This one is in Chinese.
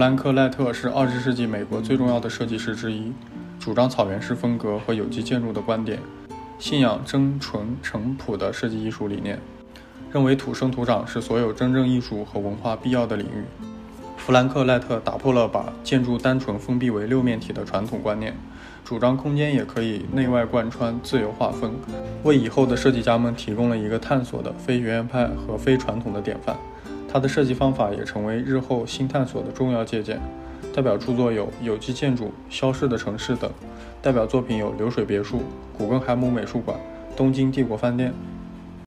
弗兰克·赖特是20世纪美国最重要的设计师之一，主张草原式风格和有机建筑的观点，信仰真纯诚朴的设计艺术理念，认为土生土长是所有真正艺术和文化必要的领域。弗兰克·赖特打破了把建筑单纯封闭为六面体的传统观念，主张空间也可以内外贯穿、自由划分，为以后的设计家们提供了一个探索的非学院派和非传统的典范。他的设计方法也成为日后新探索的重要借鉴。代表著作有《有机建筑》《消逝的城市》等。代表作品有流水别墅、古根海姆美术馆、东京帝国饭店、